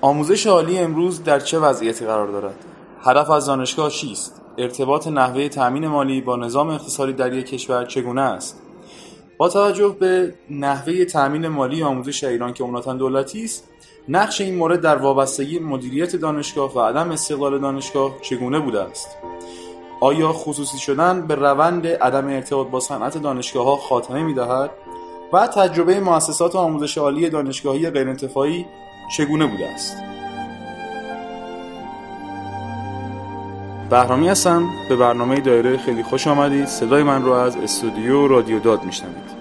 آموزش عالی امروز در چه وضعیتی قرار دارد؟ هدف از دانشگاه چیست؟ ارتباط نحوه تأمین مالی با نظام اقتصادی در یک کشور چگونه است؟ با توجه به نحوه تأمین مالی آموزش ایران که عمدتا دولتی است، نقش این مورد در وابستگی مدیریت دانشگاه و عدم استقلال دانشگاه چگونه بوده است؟ آیا خصوصی شدن به روند عدم ارتباط با صنعت دانشگاه ها خاتمه می دهد و تجربه مؤسسات آموزش عالی دانشگاهی غیرانتفاعی چگونه بوده است؟ بهرامی هستم. به برنامه دایره خیلی خوش آمدید. صدای من رو از استودیو رادیو داد میشنوید.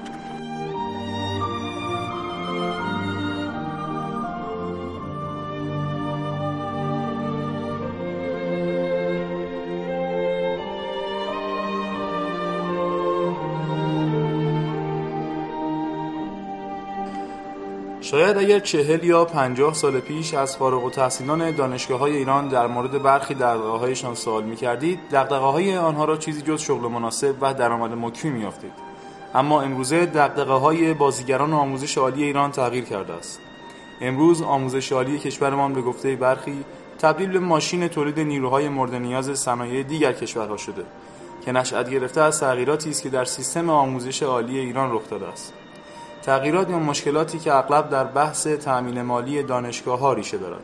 شاید اگر چهل یا پنجاه سال پیش از فارغ و تحصیلان دانشگاه های ایران در مورد برخی دقدقه هایشان سوال می کردید دقدقه های آنها را چیزی جز شغل مناسب و درآمد مکمی می یافتید. اما امروزه دقدقه های بازیگران آموزش عالی ایران تغییر کرده است امروز آموزش عالی کشورمان به گفته برخی تبدیل به ماشین تولید نیروهای مورد نیاز صنایع دیگر کشورها شده که نشأت گرفته از تغییراتی است که در سیستم آموزش عالی ایران رخ داده است تغییرات یا مشکلاتی که اغلب در بحث تأمین مالی دانشگاه ها ریشه دارد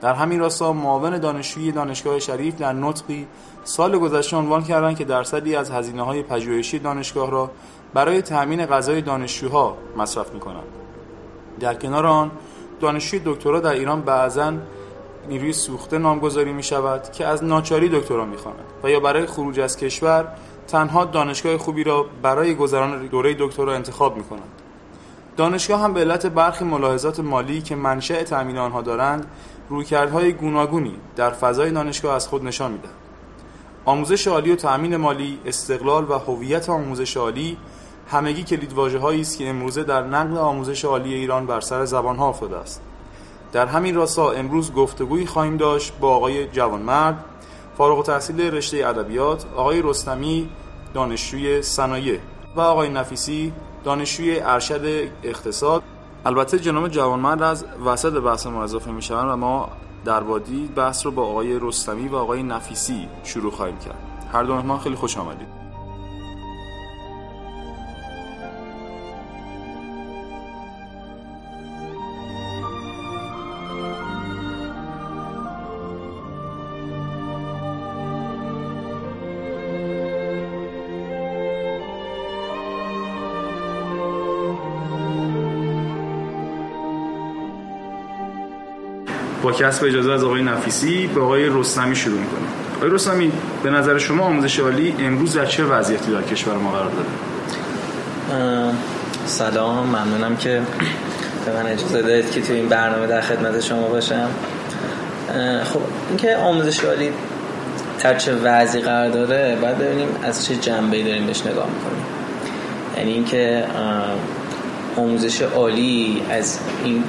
در همین راستا معاون دانشجوی دانشگاه شریف در نطقی سال گذشته عنوان کردند که درصدی از هزینه های پژوهشی دانشگاه را برای تأمین غذای دانشجوها مصرف می کنند. در کنار آن دانشجوی دکترا در ایران بعضا نیروی سوخته نامگذاری می شود که از ناچاری دکترا می و یا برای خروج از کشور تنها دانشگاه خوبی را برای گذران دوره دکترا انتخاب می کنند. دانشگاه هم به علت برخی ملاحظات مالی که منشأ تأمین آنها دارند رویکردهای گوناگونی در فضای دانشگاه از خود نشان می‌دهد. آموزش عالی و تأمین مالی استقلال و هویت آموزش عالی همگی کلید است که امروزه در نقل آموزش عالی ایران بر سر زبانها افتاده است. در همین راستا امروز گفتگویی خواهیم داشت با آقای جوانمرد فارغ التحصیل رشته ادبیات آقای رستمی دانشجوی صنایع و آقای نفیسی دانشجوی ارشد اقتصاد. البته جناب جوانمرد از وسط بحث ما اضافه می شوند و ما در بادی بحث رو با آقای رستمی و آقای نفیسی شروع خواهیم کرد. هر دو مهمان خیلی خوش آمدید. کسب اجازه از آقای نفیسی به آقای رستمی شروع می‌کنیم. آقای رستمی به نظر شما آموزش عالی امروز در چه وضعیتی در کشور ما قرار داره؟ سلام ممنونم که به من اجازه دادید که تو این برنامه در خدمت شما باشم. خب اینکه آموزش عالی در چه وضعی قرار داره باید ببینیم از چه جنبه داریم بهش نگاه می‌کنیم. یعنی اینکه آموزش عالی از این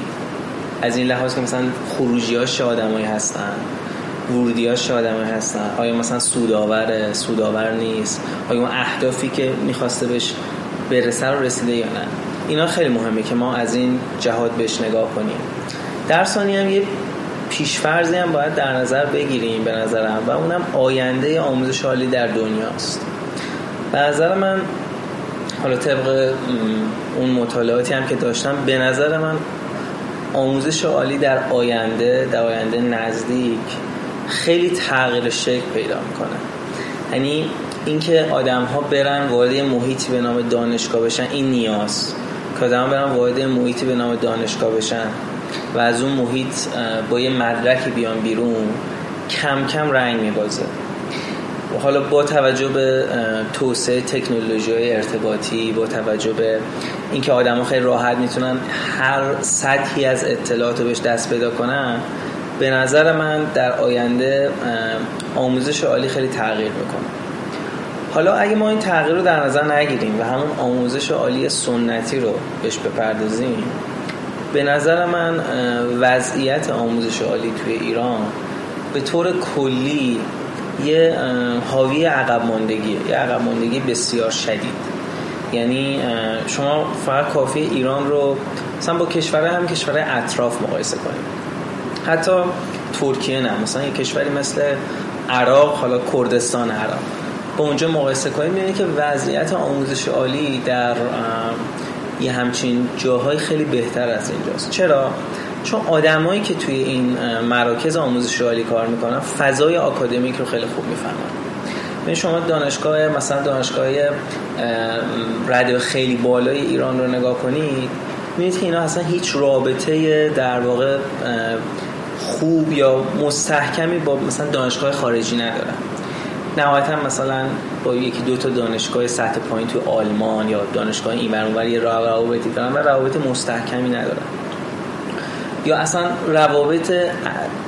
از این لحاظ که مثلا خروجی ها آدمایی هستن؟ ورودی ها آدمایی هستن؟ آیا مثلا سوداوره سوداور نیست؟ آیا اون اهدافی که می‌خواسته بهش برسه رو رسیده یا نه؟ اینا خیلی مهمه که ما از این جهات بهش نگاه کنیم. در ثانی هم یه پیشفرزی هم باید در نظر بگیریم به نظرم و اونم آینده آموزش عالی در دنیاست. به نظر من حالا طبق اون مطالعاتی هم که داشتم به نظر من آموزش عالی در آینده در آینده نزدیک خیلی تغییر شکل پیدا می‌کنه. یعنی اینکه آدم ها برن وارد محیطی به نام دانشگاه بشن این نیاز. که آدم ها برن وارد محیطی به نام دانشگاه بشن و از اون محیط با یه مدرکی بیان بیرون کم کم رنگ میبازه. حالا با توجه به توسعه تکنولوژی ارتباطی با توجه به اینکه آدم خیلی راحت می‌تونن هر سطحی از اطلاعات رو بهش دست پیدا کنن به نظر من در آینده آموزش عالی خیلی تغییر می‌کنه. حالا اگه ما این تغییر رو در نظر نگیریم و همون آموزش عالی سنتی رو بهش بپردازیم به نظر من وضعیت آموزش عالی توی ایران به طور کلی یه حاوی عقب ماندگی یه عقب ماندگی بسیار شدید. یعنی شما فقط کافی ایران رو مثلا با کشورهای هم کشورهای اطراف مقایسه کنید. حتی ترکیه نه مثلا یه کشوری مثل عراق حالا کردستان عراق. با اونجا مقایسه کنیم می‌بینید که وضعیت آموزش عالی در یه همچین جاهای خیلی بهتر از اینجاست. چرا؟ چون آدمایی که توی این مراکز آموزش عالی کار می‌کنن فضای آکادمیک رو خیلی خوب می‌فهمن. شما دانشگاه مثلا دانشگاه رد خیلی بالای ایران رو نگاه کنید می‌بینید که اینا اصلا هیچ رابطه در واقع خوب یا مستحکمی با مثلا دانشگاه خارجی ندارن. نهایتا مثلا با یکی دو تا دانشگاه سطح پایین تو آلمان یا دانشگاه این اونور یه روابطی دارن و روابط مستحکمی ندارن. یا اصلا روابط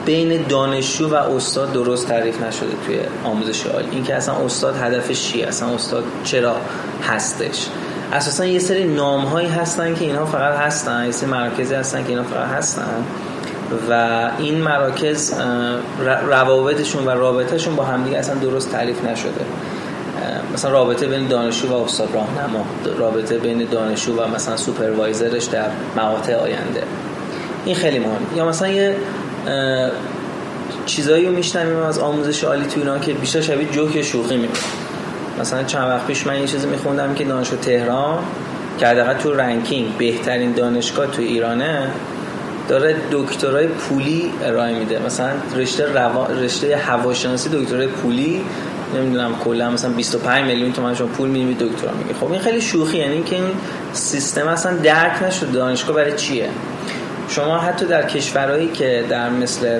بین دانشجو و استاد درست تعریف نشده توی آموزش عالی اینکه اصلا استاد هدفش چیه؟ اصلا استاد چرا هستش؟ اساسا یه سری نام هایی هستن که اینها فقط هستن یه سری مراکزی هستن که اینها فقط هستن. و این مراکز روابطشون و رابطهشون با همدیگه اصلا درست تعریف نشده. مثلا رابطه بین دانشجو و استاد راهنما رابطه بین دانشجو و مثلا supervisor ش در مقاطع آینده. این خیلی مهم یا مثلا یه چیزایی رو میشنویم از آموزش عالی تو ایران که بیشتر شبیه جوک شوخی می‌مونه. مثلا چند وقت پیش من یه چیزی میخوندم که دانشگاه تهران که حداقل تو ranking بهترین دانشگاه تو ایرانه داره دکترای پولی ارائه میده. مثلا رشته روا... رشته هواشناسی دکترای پولی نمی‌دونم کلا مثلا 25 میلیون تومان شما پول می‌دید دکترا میگه خب این خیلی شوخی یعنی اینکه این سیستم اصلا درک نشد دانشگاه برای چیه؟ شما حتی در کشورهایی که در مثل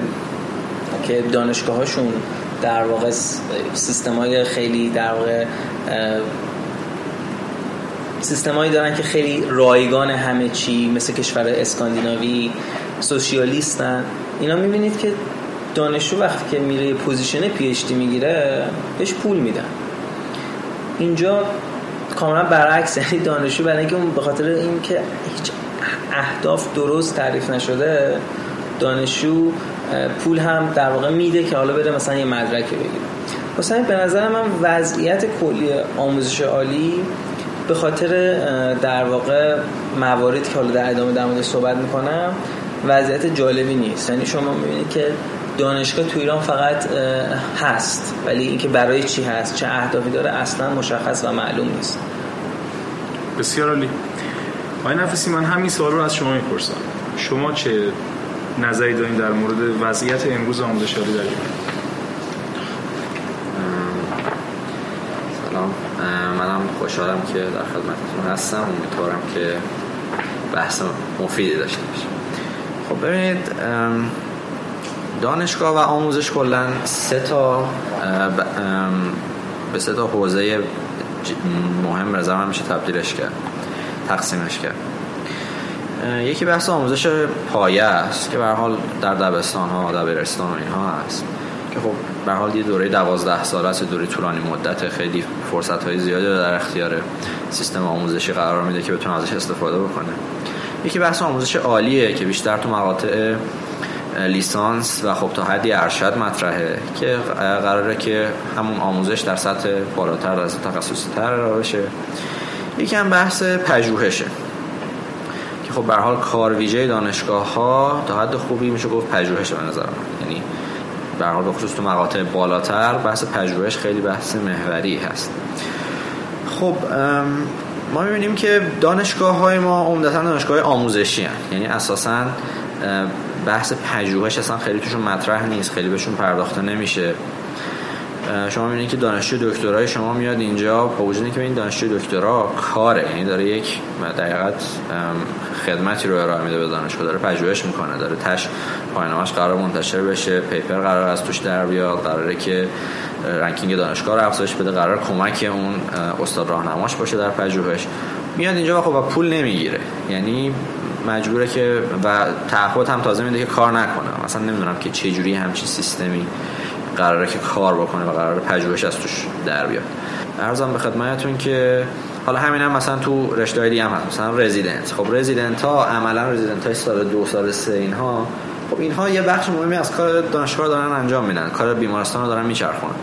که دانشگاهاشون در واقع سیستم های خیلی در واقع سیستمایی دارن که خیلی رایگان همه چی مثل کشور اسکاندیناوی سوسیالیستن اینا می‌بینید که دانشجو وقتی که میره position PhD می‌گیره بهش پول میدن. اینجا کاملا برعکس یعنی دانشجو برای اینکه به خاطر اینکه هیچ اهداف درست تعریف نشده دانشجو پول هم در واقع میده که حالا بره مثلا یه مدرک بگیره. مثلا به نظر من وضعیت کلی آموزش عالی به خاطر در واقع مواردی که حالا در ادامه در مورد صحبت می‌کنم وضعیت جالبی نیست. یعنی شما می‌بینید که دانشگاه تو ایران فقط هست ولی اینکه برای چی هست چه اهدافی داره اصلا مشخص و معلوم نیست. بسیار عالی. آقای نفسی من همین سوال رو از شما می‌پرسم. شما چه نظری دارین در مورد وضعیت امروز آموزش عالی در سلام. منم خوشحالم که در خدمتتون هستم. امیدوارم که بحث مفیدی داشته باشیم. خب ببینید دانشگاه و آموزش کلا سه تا به سه تا حوزه مهم رضا میشه تبدیلش کرد. تقسیمش کرد. یکی بحث آموزش پایه است که به حال در دبستان ها دبیرستان و اینها هست. که خب به حال یه دوره دوازده ساله است دوره طولانی مدت. خیلی فرصت های زیادی در اختیار سیستم آموزشی قرار میده که بتونه ازش استفاده بکنه. یکی بحث آموزش عالیه که بیشتر تو مقاطع لیسانس و خب تا حدی ارشد مطرحه که قراره که همون آموزش در سطح بالاتر از تخصصی تر بشه. یکی هم بحث پژوهشه. که خب به حال کار ویژه دانشگاه ها تا حد خوبی میشه گفت پژوهش به نظر من. یعنی به حال خصوص تو مقاطع بالاتر بحث پژوهش خیلی بحث محوری هست. خب ما می‌بینیم که دانشگاه های ما عمدتا دانشگاه آموزشی هن. یعنی اساسا بحث پژوهش اصلا خیلی توشون مطرح نیست خیلی بهشون پرداخته نمیشه. شما می‌بینید که دانشجو دکترای شما میاد اینجا با وجود که این دانشجو دکترا کاره یعنی داره یک دقیقت خدمتی رو ارائه میده به دانشگاه داره پژوهش می‌کنه داره تش پایانامش قرار منتشر بشه پیپر قرار از توش در بیاد قراره که رنکینگ دانشگاه رو افزایش بده قرار کمک اون استاد راهنماش باشه در پژوهش. میاد اینجا خب پول نمی‌گیره. یعنی مجبوره که و تعهد هم تازه میده که کار نکنه. مثلا نمی‌دونم که چه جوری همچین سیستمی قراره که کار بکنه و قراره پژوهش از توش در بیاد. ارزم به خدمتتون که حالا همین هم مثلا تو رشته های دیگه هم هست. مثلا رزیدنت خب رزیدنت ها عملا رزیدنت های سال دو سال سه اینها. خب اینها یه بخش مهمی از کار دانشگاه دارن انجام میدن. کار بیمارستان رو دارن میچرخونن.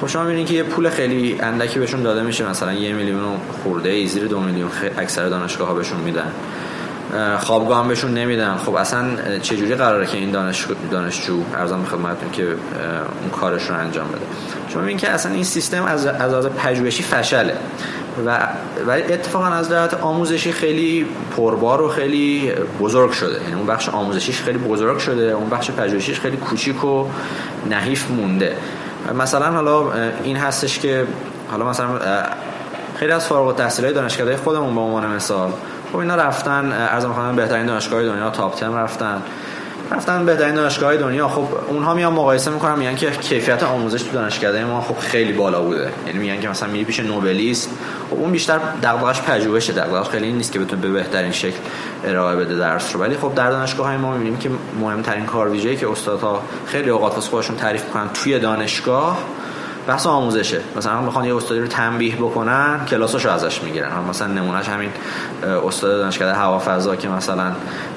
خب شما می‌بینید که یه پول خیلی اندکی بهشون داده میشه. مثلا یه میلیون خورده ای زیر دو میلیون اکثر دانشگاه ها بهشون میدن. خوابگاه هم بهشون نمیدن. خب اصلا چجوری قراره که این دانش دانشجو ارزم به خدمتتون که اون کارش رو انجام بده؟ شما ببین که اصلا این سیستم از از از پژوهشی فشله. و ولی اتفاقا از جهت آموزشی خیلی پربار و خیلی بزرگ شده. یعنی اون بخش آموزشیش خیلی بزرگ شده. اون بخش پژوهشیش خیلی کوچیک و نحیف مونده. مثلا حالا این هستش که حالا مثلا خیلی از فارغ التحصیلای دانشگاهی خودمون به عنوان مثال خب اینا رفتن از می‌خوان بهترین دانشگاه دنیا تاپ 10 رفتن. رفتن بهترین دانشگاه دنیا خب اونها میان مقایسه می‌کنن میگن که کیفیت آموزش تو دانشگاه ما خب خیلی بالا بوده. یعنی میگن که مثلا میری پیش نوبلیست خب اون بیشتر دغدغش پژوهشه دغدغش خیلی نیست که بتونه به بهترین شکل ارائه بده درس رو. ولی خب در دانشگاه های ما می‌بینیم که مهمترین کار ویژه‌ای که استادها خیلی اوقات واسه خودشون تعریف می‌کنن توی دانشگاه بحث آموزشه. مثلا می‌خوان یه استادی رو تنبیه بکنن کلاساشو ازش می‌گیرن. مثلا نمونهش همین استاد دانشگاه هوافضا که مثلا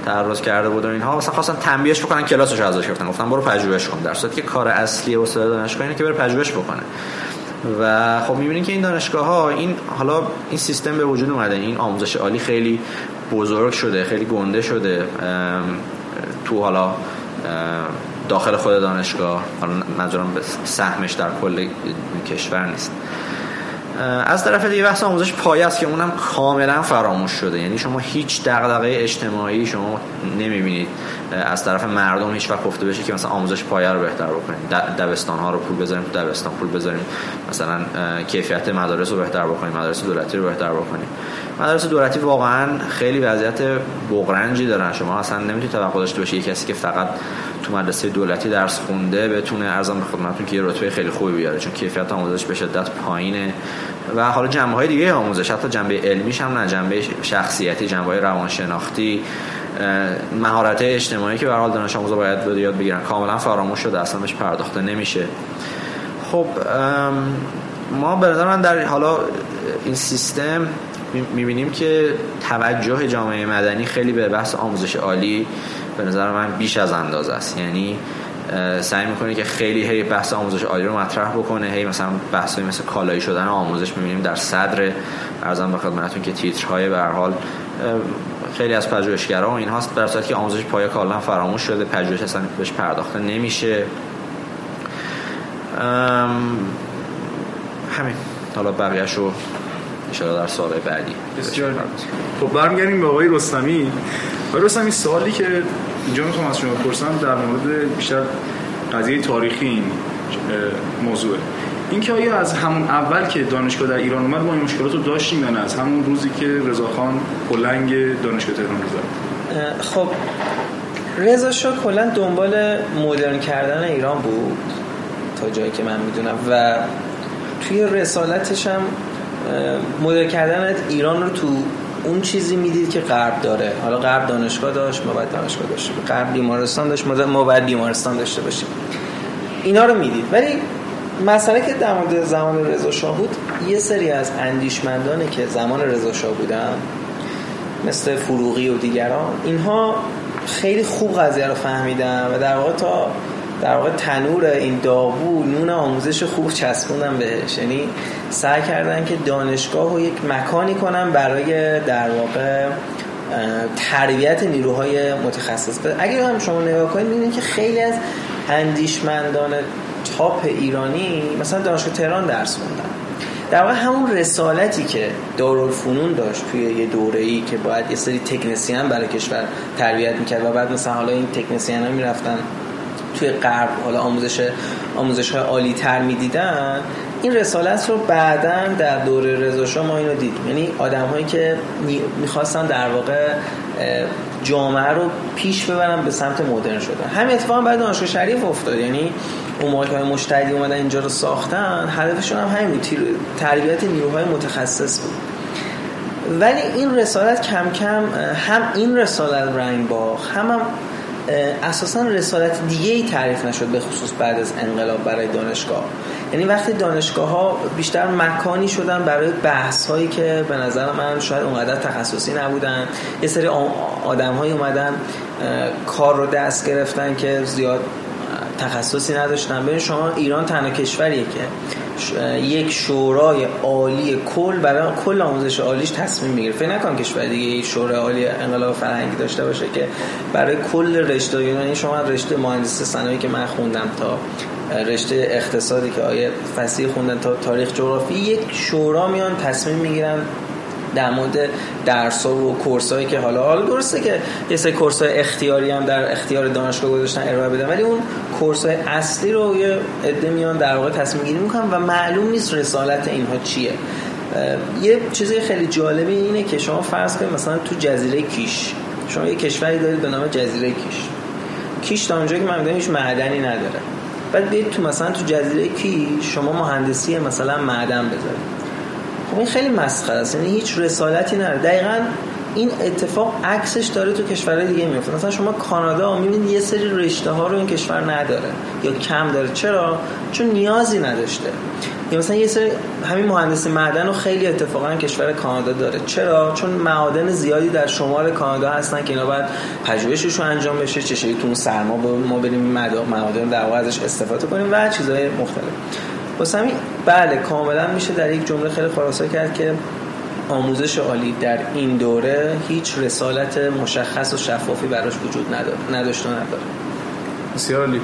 تعرض کرده بود و اینها. مثلا خواستن تنبیهش بکنن کلاسش ازش گرفتن. گفتن برو پژوهش کن. در صورتی که کار اصلی استاد دانشگاه اینه که بره پژوهش بکنه. و خب می‌بینید که این دانشگاه ها این حالا این سیستم به وجود اومده. این آموزش عالی خیلی بزرگ شده خیلی گنده شده. تو حالا داخل خود دانشگاه حالا منظورم به سهمش در کل کشور نیست. از طرف دیگه بحث آموزش پایه است که اونم کاملا فراموش شده. یعنی شما هیچ دغدغه اجتماعی شما نمی‌بینید. از طرف مردم هیچ وقت گفته بشه که مثلا آموزش پایه رو بهتر بکنیم. دبستان ها رو پول بذاریم تو دبستان پول بذاریم. مثلا کیفیت مدارس رو بهتر بکنیم مدارس دولتی رو بهتر بکنیم. مدارس دولتی واقعا خیلی وضعیت بغرنجی دارن. شما اصلا نمی‌تونید توقع داشته باشید کسی که فقط تو مدرسه دولتی درس خونده بتونه ارزم به خدمتتون که یه رتبه خیلی خوبی بیاره. چون کیفیت آموزش به شدت پایینه. و حالا جنبه های دیگه آموزش حتی جنبه علمیش هم نه. جنبه شخصیتی جنبه های روانشناختی. مهارت اجتماعی که به حال دانش آموزا باید یاد بگیرن. کاملا فراموش شده اصلا بهش پرداخته نمیشه. خب ما به در حالا این سیستم می‌بینیم که توجه جامعه مدنی خیلی به بحث آموزش عالی به نظر من بیش از اندازه است. یعنی سعی می‌کنه که خیلی هی بحث آموزش عالی رو مطرح بکنه هی مثلا بحث مثل کالایی شدن آموزش می‌بینیم در صدر. ارزم به خدمتتون که تیترهای به حال خیلی از پژوهشگرا و این هاست در صورتی که آموزش پایه کاملا فراموش شده پژوهش اصلا بهش پرداخته نمیشه. همین. حالا بقیه‌شو رو در سال بعدی بسیار خب برمیگردیم به آقای رستمی. آقای رستمی سوالی که اینجا می‌خوام از شما بپرسم در مورد بیشتر قضیه تاریخی این موضوعه. اینکه آیا از همون اول که دانشگاه در ایران اومد ما این مشکلات رو داشتیم یا نه؟ از همون روزی که رضاخان کلنگ دانشگاه تهران رو زد. خب رضا شاه کلا دنبال مدرن کردن ایران بود تا جایی که من می‌دونم. و توی رسالتش هم مدرن کردن ایران رو تو اون چیزی می‌دید که غرب داره. حالا غرب دانشگاه داشت ما باید دانشگاه داشته غرب بیمارستان داشت ما باید بیمارستان داشته باشیم. اینا رو می‌دید. ولی مسئله که در مورد زمان رضا شاه بود یه سری از اندیشمندانی که زمان رضا شاه بودن مثل فروغی و دیگران اینها خیلی خوب قضیه رو فهمیدن و در واقع تا در واقع تنور این داغو نون آموزش خوب چسبوندن بهش. یعنی سعی کردن که دانشگاه رو یک مکانی کنن برای در واقع تربیت نیروهای متخصص. اگر هم شما نگاه کنید می‌بینید که خیلی از اندیشمندان تاپ ایرانی مثلا دانشگاه تهران درس خوندن در واقع همون رسالتی که دارالفنون داشت توی یه دوره ای که باید یه سری تکنسیان برای کشور تربیت می‌کرد و بعد مثلا حالا این تکنسیان ها می‌رفتن توی غرب حالا آموزش آموزش های عالی تر می‌دیدن. این رسالت رو بعدا در دوره رضا ما اینو دیدیم یعنی آدم هایی که می‌خواستن در واقع جامعه رو پیش ببرن به سمت مدرن شدن. همین اتفاق بعد دانشگاه شریف افتاد. یعنی اون موقع های مشتری اومدن اینجا رو ساختن هدفشون هم همین بود. تربیت نیروهای متخصص بود. ولی این رسالت کم کم هم این رسالت رنگ باخت هم, هم اساسا رسالت دیگه ای تعریف نشد به خصوص بعد از انقلاب برای دانشگاه. یعنی وقتی دانشگاه ها بیشتر مکانی شدن برای بحث هایی که به نظر من شاید اونقدر تخصصی نبودن یه سری آدم های اومدن کار رو دست گرفتن که زیاد تخصصی نداشتن. ببین شما ایران تنها کشوریه که یک شورای عالی کل برای کل آموزش عالیش تصمیم می‌گیره. فکر نکن کشور دیگه شورای عالی انقلاب فرهنگی داشته باشه که برای کل رشته یعنی شما رشته مهندسی صنایعی که من خوندم تا رشته اقتصادی که آیه فصیح خوندن تا تاریخ جغرافی یک شورا میان تصمیم می‌گیرن در مورد درس و کورس هایی که حالا حالا درسته که یه سری کورس های اختیاری هم در اختیار دانشگاه گذاشتن ارائه بدن ولی اون کورس های اصلی رو یه عده میان در واقع تصمیم گیری می‌کنن و معلوم نیست رسالت اینها چیه. یه چیزی خیلی جالبی اینه که شما فرض کنید مثلا تو جزیره کیش شما یه کشوری دارید به نام جزیره کیش. کیش تا اونجایی که من هیچ معدنی نداره. بعد بیاید تو مثلا تو جزیره کیش شما مهندسی مثلا معدن بذارید. این خیلی مسخره است. یعنی هیچ رسالتی نداره. دقیقا این اتفاق عکسش داره تو کشورهای دیگه میفته. مثلا شما کانادا می‌بینید یه سری رشته ها رو این کشور نداره یا کم داره. چرا؟ چون نیازی نداشته. یا مثلا یه سری همین مهندسی معدن رو خیلی اتفاقا کشور کانادا داره. چرا؟ چون معادن زیادی در شمال کانادا هستن که اینا باید پژوهششون انجام بشه. چه شکلی تو اون سرما ما بریم معادن در ازش استفاده کنیم و چیزهای مختلف. واسه بله کاملا میشه در یک جمله خیلی خلاصه کرد که آموزش عالی در این دوره هیچ رسالت مشخص و شفافی براش وجود نداشت و نداره. بسیار عالی.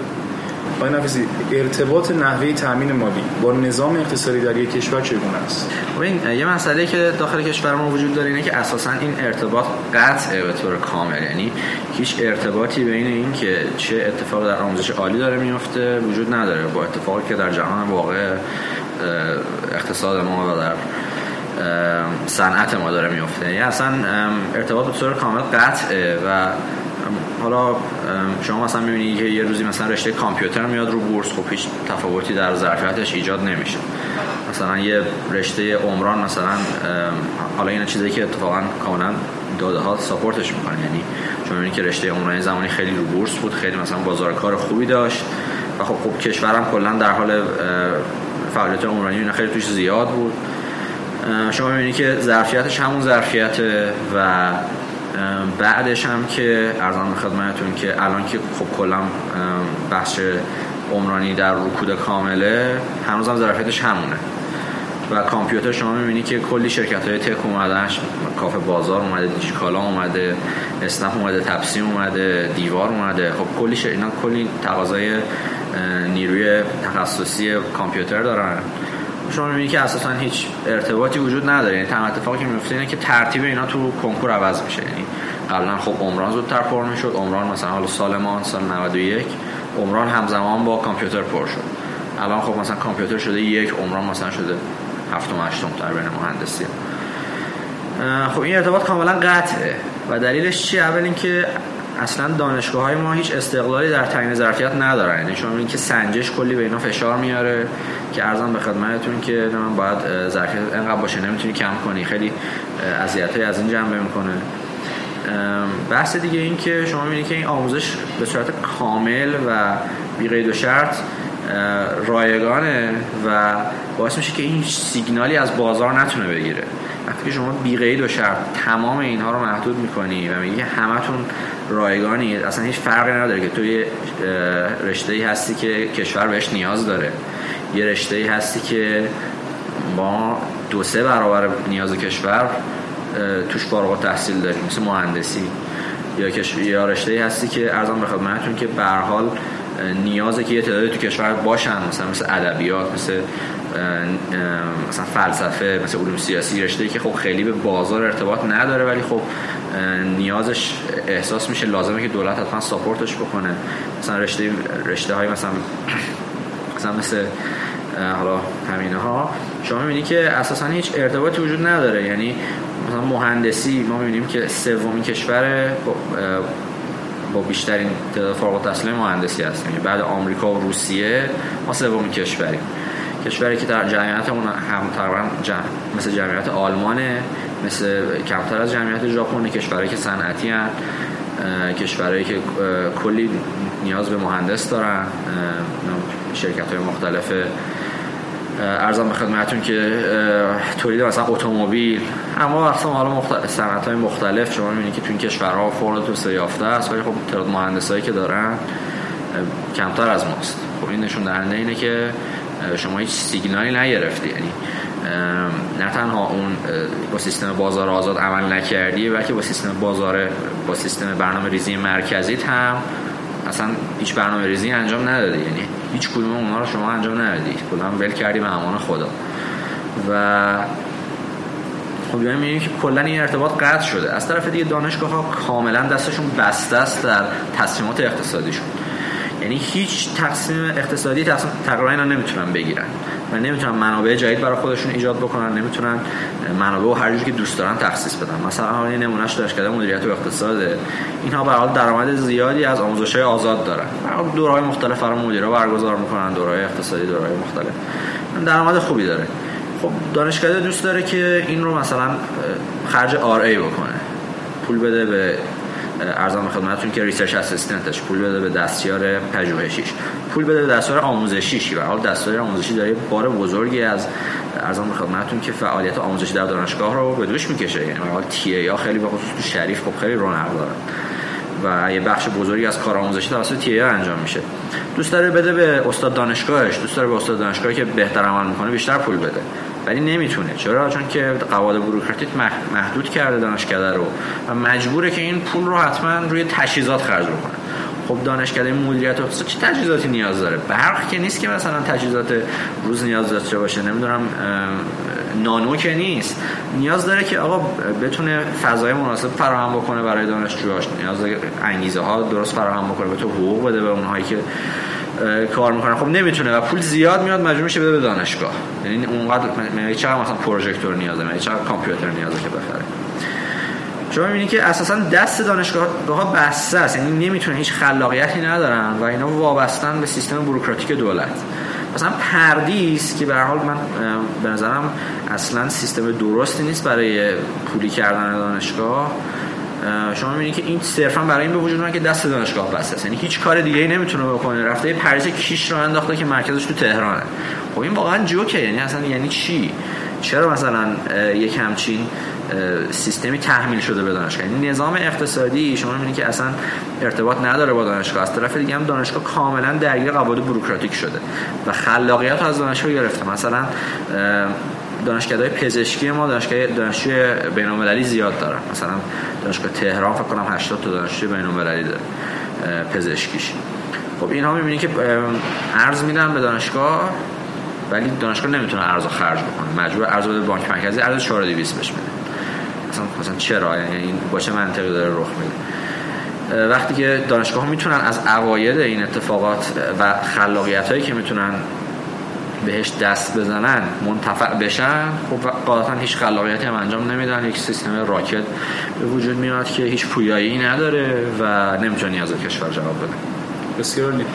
آقای نفیسی ارتباط نحوه تامین مالی با نظام اقتصادی در یک کشور چگونه است؟ این یه مسئله که داخل کشور ما وجود داره اینه که اساسا این ارتباط قطعه به طور کامل. یعنی هیچ ارتباطی بین این که چه اتفاق در آموزش عالی داره میفته وجود نداره. با اتفاقی که در جهان واقع اقتصاد ما و در صنعت ما داره میفته. یعنی اصلا ارتباط به طور کامل قطعه و حالا شما مثلا می‌بینید که یه روزی مثلا رشته کامپیوتر میاد رو بورس خب هیچ تفاوتی در ظرفیتش ایجاد نمیشه. مثلا یه رشته عمران مثلا حالا این چیزی که اتفاقا کاملا داده ها ساپورتش می‌کنن یعنی شما می‌بینید که رشته عمران زمانی خیلی رو بورس بود خیلی مثلا بازار کار خوبی داشت و خب خب کشورم کلا در حال فعالیت عمرانی اینا خیلی توش زیاد بود. شما می‌بینید که ظرفیتش همون ظرفیت و بعدش هم که ارزان خدمتتون که الان که خب کلا بخش عمرانی در رکود کامله هنوز هم ظرفیتش همونه. و کامپیوتر شما می‌بینی که کلی شرکت های تک اومدن کافه بازار اومده دیجیکالا اومده اسنپ اومده تپسی اومده دیوار اومده. خب کلی شر... اینا کلی تقاضای نیروی تخصصی کامپیوتر دارن. شما می‌بینید که اساسا هیچ ارتباطی وجود نداره. یعنی تنها اتفاقی که میفته اینه که ترتیب اینا تو کنکور عوض میشه. یعنی قبلا خب عمران زودتر پر می‌شد. عمران مثلا حالا سال ما سال 91 عمران همزمان با کامپیوتر پر شد. الان خب مثلا کامپیوتر شده یک عمران مثلا شده هفتم هشتم در بین مهندسی خب این ارتباط کاملا قطعه. و دلیلش چیه؟ اول اینکه اصلا دانشگاه های ما هیچ استقلالی در تعیین ظرفیت ندارن. یعنی شما این که سنجش کلی به اینا فشار میاره که ارزم به خدمتتون که من باید ظرفیت انقدر باشه نمی‌تونی کم کنی. خیلی اذیت از این جنبه می‌کنه. بحث دیگه این که شما می‌بینید که این آموزش به صورت کامل و بی قید و شرط رایگانه و باعث میشه که این سیگنالی از بازار نتونه بگیره. وقتی شما بی قید و شرط تمام اینها رو محدود می‌کنی و میگی همتون رایگانی. اصلا هیچ فرقی نداره که توی رشته ای هستی که کشور بهش نیاز داره. یه رشته ای هستی که ما دو سه برابر نیاز کشور توش فارغ تحصیل داریم مثل مهندسی. یا یا رشته ای هستی که ارزم به خدمتتون که به حال نیازه که یه تعدادی تو کشور باشن مثلا مثل ادبیات مثل مثلا فلسفه مثل علوم سیاسی رشته که خب خیلی به بازار ارتباط نداره ولی خب نیازش احساس میشه لازمه که دولت حتما ساپورتش بکنه. مثلا رشته رشته های مثلا مثلا مثل حالا همینه ها شما می‌بینی که اساسا هیچ ارتباطی وجود نداره. یعنی مثلا مهندسی ما می‌بینیم که سومین کشور با بیشترین تعداد فارغ التحصیل مهندسی هستیم. یعنی بعد آمریکا و روسیه ما سومین کشوریم. کشوری که در جمعیتمون هم تقریبا جمع مثل جمعیت آلمانه مثل کمتر از جمعیت ژاپن کشورهایی که صنعتی هستند کشورهایی که کلی نیاز به مهندس دارن شرکت های مختلف ارزم به خدمتتون که تولید مثلا اتومبیل اما وقتا حالا مختلف صنعت های مختلف شما می‌بینید که تو این کشورها فرصت توسعه یافته است ولی خب تعداد مهندسایی که دارن کمتر از ماست. خب این نشون دهنده اینه که شما هیچ سیگنالی نگرفتی. یعنی نه تنها اون با سیستم بازار آزاد عمل نکردی بلکه با سیستم بازار با سیستم برنامه ریزی مرکزی هم اصلا هیچ برنامه ریزی انجام ندادی. یعنی هیچ کدوم اونها رو شما انجام ندادی. کلا ول کردی به امان خدا. و خب می‌بینیم که کلا این ارتباط قطع شده. از طرف دیگه دانشگاه ها کاملا دستشون بسته است در تصمیمات اقتصادیشون. یعنی هیچ تقسیم اقتصادی تقریبا اینا نمی‌تونن بگیرن. و نمی‌تونن منابع جدید برای خودشون ایجاد بکنن نمی‌تونن منابع و هر که دوست دارن تخصیص بدن. مثلا حالا نمونهش داشت کرده مدیریت و اقتصاد اینها به حال درآمد زیادی از آموزش آزاد دارن. دورهای مختلف برای مدیرا برگزار می‌کنن دورهای اقتصادی دورهای مختلف. درآمد خوبی داره. خب دانشگاه دوست داره که این رو مثلا خرج RA بکنه. پول بده به عرضم خدمتتون که research assistant ش پول بده به دستیار پژوهشیش پول بده به دستیار آموزشیش و حالا دستیار آموزشی داره بار بزرگی از عرضم خدمتتون که فعالیت آموزشی در دانشگاه رو به دوش می‌کشه. یعنی حالا TA خیلی به خصوص تو شریف خب خیلی رونق داره و یه بخش بزرگی از کار آموزشی توسط TA انجام میشه. دوست داره بده به استاد دانشگاهش. دوست داره به استاد دانشگاهی که بهتر عمل می‌کنه بیشتر پول بده. ولی نمی‌تونه. چرا؟ چون که قواعد بوروکراتیک محدود کرده دانشکده رو. و مجبوره که این پول رو حتما روی تجهیزات خرج بکنه. خب دانشکده مدیریت اقتصاد چه تجهیزاتی نیاز داره؟ برق که نیست که مثلا تجهیزات روز نیاز داشته باشه. نمی‌دونم نانو که نیست. نیاز داره که آقا بتونه فضای مناسب فراهم بکنه برای دانشجوهاش. نیاز داره انگیزه ها درست فراهم بکنه به تو حقوق بده به اونهایی که کار می‌کنن خب نمی‌تونه و پول زیاد میاد مجبور میشه بده به دانشگاه. یعنی اونقدر یعنی چقدر مثلا پروژکتور نیازه یعنی چقدر کامپیوتر نیازه که بخره شما می‌بینید که اساسا دست دانشگاه ها بسته است. یعنی نمی‌تونه هیچ خلاقیتی ندارن و اینا وابستن به سیستم بوروکراتیک دولت. مثلا پردیس که به حال من به نظرم اصلا سیستم درستی نیست برای پولی کردن دانشگاه. شما می‌بینید که این صرفا برای این به وجود که دست دانشگاه بسته یعنی هیچ کار دیگه ای نمی‌تونه بکنه. رفته پریز کیش رو انداخته که مرکزش تو تهرانه. خب این واقعا جوکه. یعنی اصلا یعنی چی؟ چرا مثلا یک همچین سیستمی تحمیل شده به دانشگاه؟ یعنی نظام اقتصادی شما می‌بینید که اصلا ارتباط نداره با دانشگاه از طرف دیگه هم دانشگاه کاملا درگیر قواعد بوروکراتیک شده و خلاقیت از دانشگاه گرفته. مثلا دانشگاه پزشکی ما دانشگاه دانشجوی بین‌المللی زیاد دارن. مثلا دانشگاه تهران فکر کنم 80 تا دانشجوی بین‌المللی داره پزشکیش. خب اینها می‌بینید که ارز میدن به دانشگاه ولی دانشگاه نمی‌تونه ارز خرج بکنه. مجبور ارز بده بانک مرکزی ارز 4200 بهش میده مثلا مثلا چرا؟ یعنی این باشه منطقی داره رخ میده. وقتی که دانشگاه ها می‌تونن از عواید این اتفاقات و خلاقیت هایی که می‌تونن بهش دست بزنن منتفع بشن خب قاعدتا هیچ خلاقیتی هم انجام نمیدن یک سیستم راکت به وجود میاد که هیچ پویایی نداره و نمی‌تونه نیاز کشور جواب بده. بسیار عالی.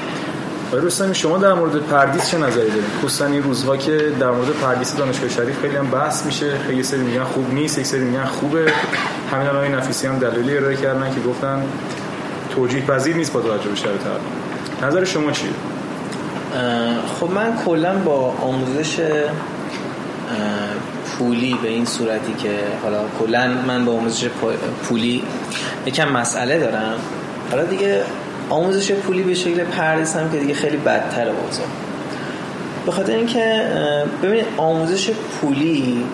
رستمی شما در مورد پردیس چه نظری دارید؟ خصوصا این روزها که در مورد پردیس دانشگاه شریف خیلی هم بحث میشه خیلی سری میگن خوب نیست یک سری میگن خوبه. همین الان نفیسی هم دلیلی ارائه کردن که گفتن توجیه پذیر نیست با توجه به شرایط نظر شما چیه؟ خب من کلا با آموزش پولی به این صورتی که حالا کلا من با آموزش پولی یکم مسئله دارم حالا دیگه آموزش پولی به شکل پردیس هم که دیگه خیلی بدتر بازار به خاطر اینکه ببینید آموزش پولی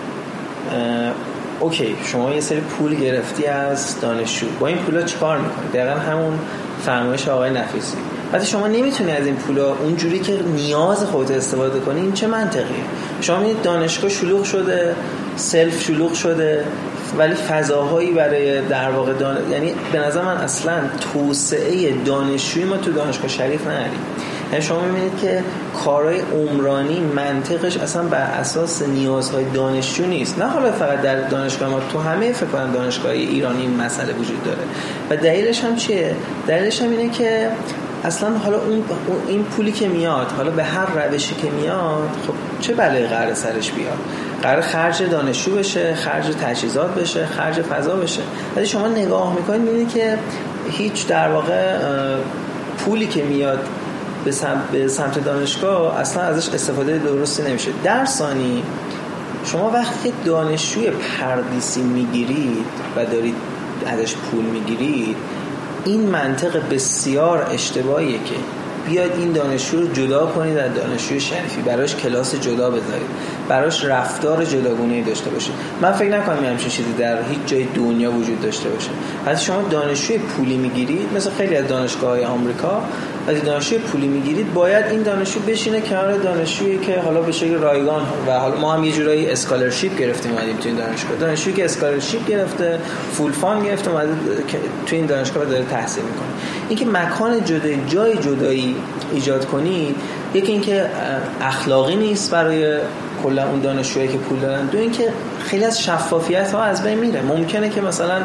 اوکی شما یه سری پول گرفتی از دانشجو با این پولا چیکار می‌کنی؟ دقیقا همون فرمایش آقای نفیسی. وقتی شما نمی‌تونی از این پولا اونجوری که نیاز خودت استفاده کنی این چه منطقیه؟ شما می‌دید دانشگاه شلوغ شده سلف شلوغ شده ولی فضاهایی برای در واقع دان... یعنی به نظر من اصلا توسعه دانشجوی ما تو دانشگاه شریف نداریم. یعنی شما می‌بینید که کارهای عمرانی منطقش اصلا بر اساس نیازهای دانشجو نیست. نه حالا فقط در دانشگاه ما تو همه فکر کنم دانشگاه ایرانی مسئله وجود داره. و دلیلش هم چیه؟ دلیلش هم اینه که اصلا حالا اون این پولی که میاد حالا به هر روشی که میاد خب چه بلای قرار سرش بیاد؟ قرار خرج دانشجو بشه خرج تجهیزات بشه خرج فضا بشه. ولی شما نگاه می‌کنید می‌بینید که هیچ در واقع پولی که میاد به سمت, به سمت دانشگاه اصلا ازش استفاده درستی نمیشه. در ثانی شما وقتی که دانشجوی پردیسی می‌گیرید و دارید ازش پول می‌گیرید این منطق بسیار اشتباهیه که بیاید این دانشجو رو جدا کنید از دانشجوی شریفی. براش کلاس جدا بذارید. براش رفتار جداگونه داشته باشید. من فکر نکنم همچین چیزی در هیچ جای دنیا وجود داشته باشه. وقتی شما دانشجوی پولی می‌گیرید مثل خیلی از دانشگاه های آمریکا وقتی دانشجوی پولی می‌گیرید باید این دانشجو بشینه کنار دانشجویی که حالا به شکل رایگان و حالا ما هم یه جورایی scholarship گرفتیم اومدیم تو این دانشگاه. دانشجویی که scholarship گرفته full fund گرفته اومده تو این دانشگاه داره تحصیل می‌کنه. اینکه مکان جدایی جای جدایی ایجاد کنید یکی اینکه اخلاقی نیست برای کلا اون دانشجویی که پول دارن دو اینکه خیلی از شفافیت ها از بین میره. ممکنه که مثلا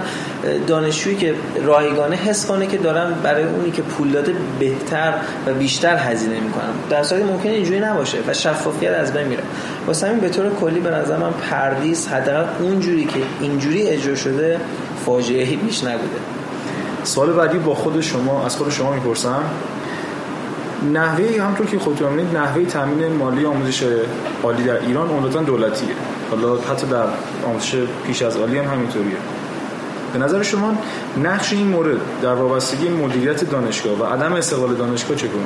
دانشجویی که رایگانه حس کنه که دارن برای اونی که پول داده بهتر و بیشتر هزینه می‌کنن. در صورتی ممکنه اینجوری نباشه و شفافیت از بین میره. واسه همین به طور کلی به نظر من پردیس حداقل اونجوری که اینجوری اجرا شده فاجعه بیش نبوده. سوال بعدی با خود شما از خود شما می‌پرسم. نحوه همطور که خودتون می‌دونید نحوه تامین مالی آموزش عالی در ایران عمدتا دولتیه. حالا حتی در آموزش پیش از عالی هم همینطوریه. به نظر شما نقش این مورد در وابستگی مدیریت دانشگاه و عدم استقلال دانشگاه چگونه؟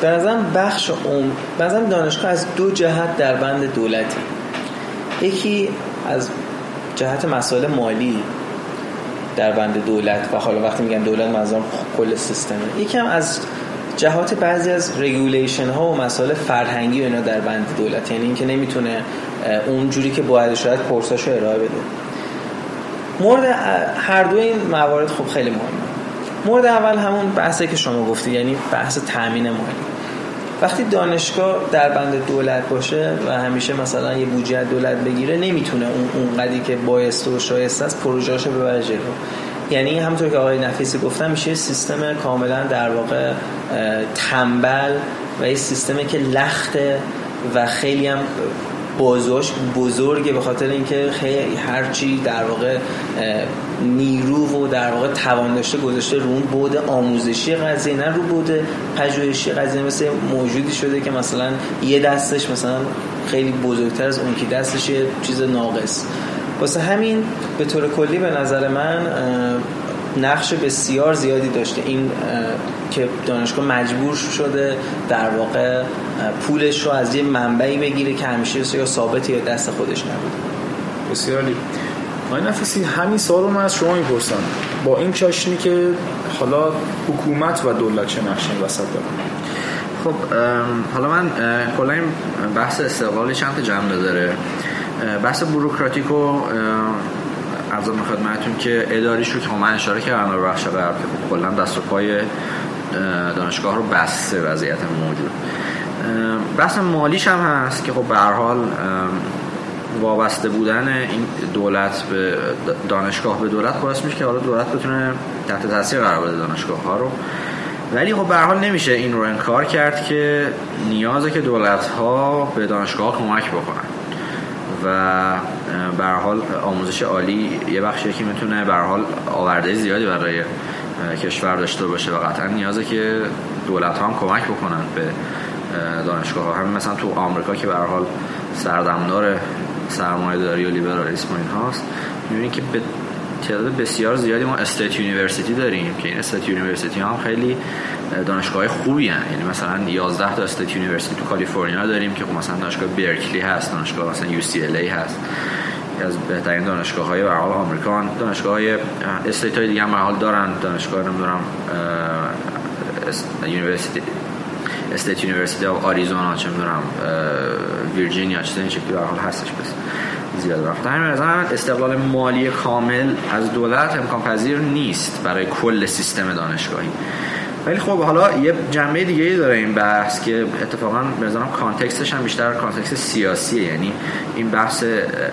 به نظرم بخش اون به دانشگاه از دو جهت در بند دولتی. یکی از جهت مسائل مالی. در بند دولت و حالا وقتی میگم دولت منظورم کل سیستمه یکم از جهات بعضی از رگولیشن ها و مسائل فرهنگی اینا در بند دولت. یعنی اینکه نمی‌تونه اونجوری که باید شاید کورساش رو ارائه بده. مورد هر دو این موارد خب خیلی مهمه. مورد اول همون بحثی که شما گفتی یعنی بحث تامین مالی. وقتی دانشگاه در بند دولت باشه و همیشه مثلا یه بودجه دولت بگیره نمی‌تونه اون اونقدی که بایست و شایسته است پروژه‌اشو ببره جلو. یعنی همونطور که آقای نفیسی گفتم میشه سیستم کاملا در واقع تنبل و یه سیستمی که لخته و خیلی هم بازوش بزرگه به خاطر اینکه خیلی هرچی در واقع نیرو و در واقع توان داشته گذاشته رو اون بود آموزشی قضیه نه رو بود پژوهشی قضیه. مثل موجودی شده که مثلا یه دستش مثلا خیلی بزرگتر از اون که دستش یه چیز ناقص. واسه همین به طور کلی به نظر من نقش بسیار زیادی داشته. این که دانشگاه مجبور شده در واقع پولش رو از یه منبعی بگیره که همیشه یا ثابت یا دست خودش نبود بسیار عالی. آقای نفسی همین سوال رو من از شما می‌پرسم. با این چاشنی که حالا حکومت و دولت چه نقشی وسط داره؟ خب حالا من کلا این بحث استقلالی چند تا جنبه داره. بحث بروکراتیک رو ارزم خدمتتون که اداریش رو که من اشاره کردم رو بخش قبل که کلا دست و پای دانشگاه رو بسته وضعیت موجود. بحث مالیش هم هست که خب به هر حال وابسته بودن این دولت به دانشگاه به دولت باعث میشه که حالا دولت بتونه تحت تاثیر قرار بده دانشگاه ها رو. ولی خب به حال نمیشه این رو انکار کرد که نیازه که دولت ها به دانشگاه کمک بکنن. و به حال آموزش عالی یه بخشی که می‌تونه به حال آورده زیادی برای کشور داشته باشه و قطعا نیازه که دولت ها هم کمک بکنن به دانشگاه ها همین مثلا تو آمریکا که به حال سردمدار سرمایه داری و لیبرالیسم و این هاست می‌بینید که به تعداد بسیار زیادی ما state university داریم که این state university هم خیلی دانشگاه خوبی هن. یعنی مثلا 11 تا state university تو کالیفرنیا داریم که خب مثلا دانشگاه برکلی هست دانشگاه مثلا UCLA هست از بهترین دانشگاه های به حال آمریکا دانشگاه های state های دیگه هم حال دارن. دانشگاه نمی‌دونم university state university آریزونا چه می‌دونم ویرجینیا چه این به هستش بس زیاد وقت. همین از استقلال مالی کامل از دولت امکان پذیر نیست برای کل سیستم دانشگاهی. ولی خب حالا یه جنبه دیگه داره این بحث که اتفاقا بزنم context ش هم بیشتر context سیاسیه. یعنی این بحث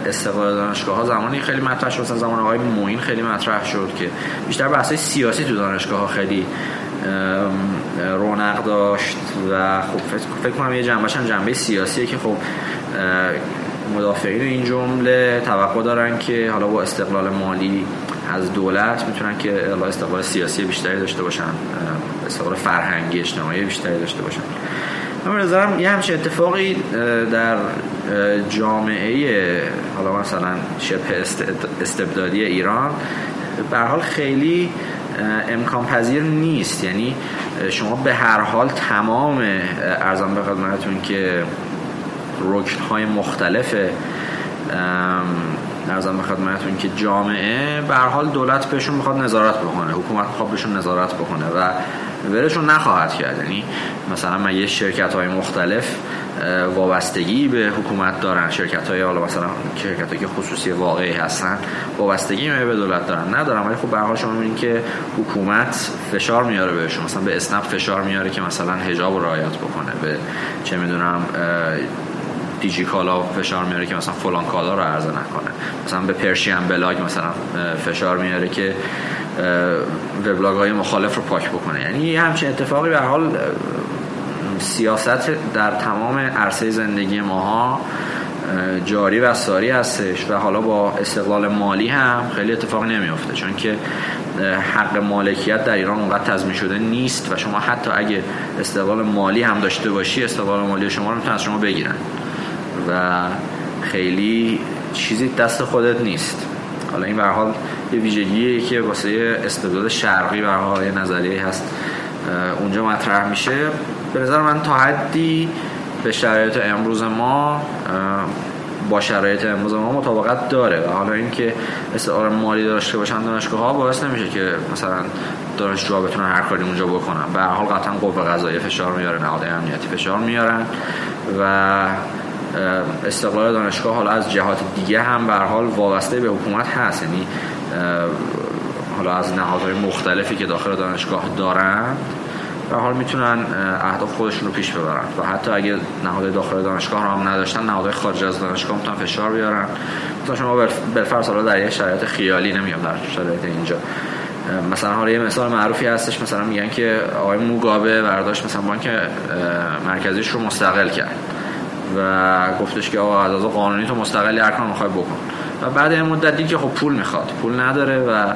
استقلال دانشگاه ها زمانی خیلی مطرح شد مثلا زمان آقای موین خیلی مطرح شد که بیشتر بحث سیاسی تو دانشگاه ها خیلی رونق داشت و خب فکر کنم یه جنبهش هم جنبه سیاسیه که خب مدافعین این جمله توقع دارن که حالا با استقلال مالی از دولت می‌تونن که استقلال سیاسی بیشتری داشته باشن استقلال فرهنگی اجتماعی بیشتری داشته باشن. من نظرم یه همچین اتفاقی در جامعه حالا مثلا شبه استبدادی ایران به حال خیلی امکان پذیر نیست. یعنی شما به هر حال تمام ارزان به خدمتتون که رکن های مختلف ارزان به خدمتتون که جامعه به حال دولت بهشون می‌خواد نظارت بکنه. حکومت می‌خواد بهشون نظارت بکنه و ولشون نخواهد کرد. یعنی مثلا من یه شرکت های مختلف وابستگی به حکومت دارن. شرکت های حالا مثلا شرکت که خصوصی واقعی هستن وابستگی به دولت دارن. ندارن ولی خب به شما می‌بینید که حکومت فشار میاره بهشون. مثلا به اسنپ فشار میاره که مثلا حجاب رو رعایت بکنه. به چه می‌دونم دیجی کالا فشار میاره که مثلا فلان کالا رو عرضه نکنه. مثلا به پرشین بلاگ مثلا فشار میاره که وبلاگ های مخالف رو پاک بکنه. یعنی همچین اتفاقی به حال سیاست در تمام عرصه زندگی ماها جاری و ساری هستش و حالا با استقلال مالی هم خیلی اتفاق نمیافته. چون که حق مالکیت در ایران اونقدر تضمین شده نیست و شما حتی اگه استقلال مالی هم داشته باشی استقلال مالی شما رو می‌تونن از شما بگیرن. و خیلی چیزی دست خودت نیست. حالا این به حال یه ویژگیه که واسه استبداد شرقی به حال یه نظریه هست. اونجا مطرح میشه. به نظر من تا حدی به شرایط امروز ما با شرایط امروز ما مطابقت داره حالا اینکه استعار مالی داشته باشن دانشگاه ها باعث نمیشه که مثلا دانشجوها بتونن هر کاری اونجا بکنن. به حال قطعا قوه قضاییه فشار میاره نهاد امنیتی فشار میارن و استقلال دانشگاه حالا از جهات دیگه هم به حال وابسته به حکومت هست. یعنی حالا از نهادهای مختلفی که داخل دانشگاه دارن به حال می‌تونن اهداف خودشون رو پیش ببرن. و حتی اگه نهادهای داخل دانشگاه رو هم نداشتن نهادهای خارج از دانشگاه می‌تونن فشار بیارن. مثلا شما بالفرض حالا در یه شرایط خیالی نمیام در شرایط اینجا. مثلا حالا یه مثال معروفی هستش مثلا میگن که آقای موگابه برداشت مثلا بانک مرکزیش رو مستقل کرد. و گفتش که آقا از قانونی تو مستقلی هر کار می‌خوای بکن. و بعد این مدتی که خب پول می‌خواد. پول نداره و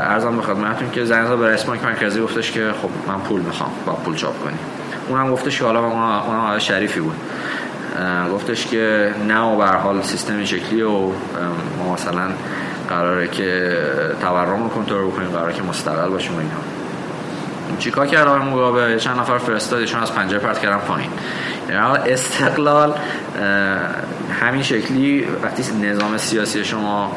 ارزم به خدمتتون که زنگ به رئیس بانک مرکزی گفتش که خب من پول می‌خوام با پول چاپ کنی. اونم گفتش که حالا اونم آقای شریفی بود. گفتش که نه و به حال سیستم شکلی و ما مثلا قراره که تورم رو کنترل بکنیم قراره که مستقل باشیم و اینا. چیکار کرد آقای مقابل چند نفر فرستادشون از پنجره پرت کردن پایین. یعنی استقلال همین شکلی وقتی نظام سیاسی شما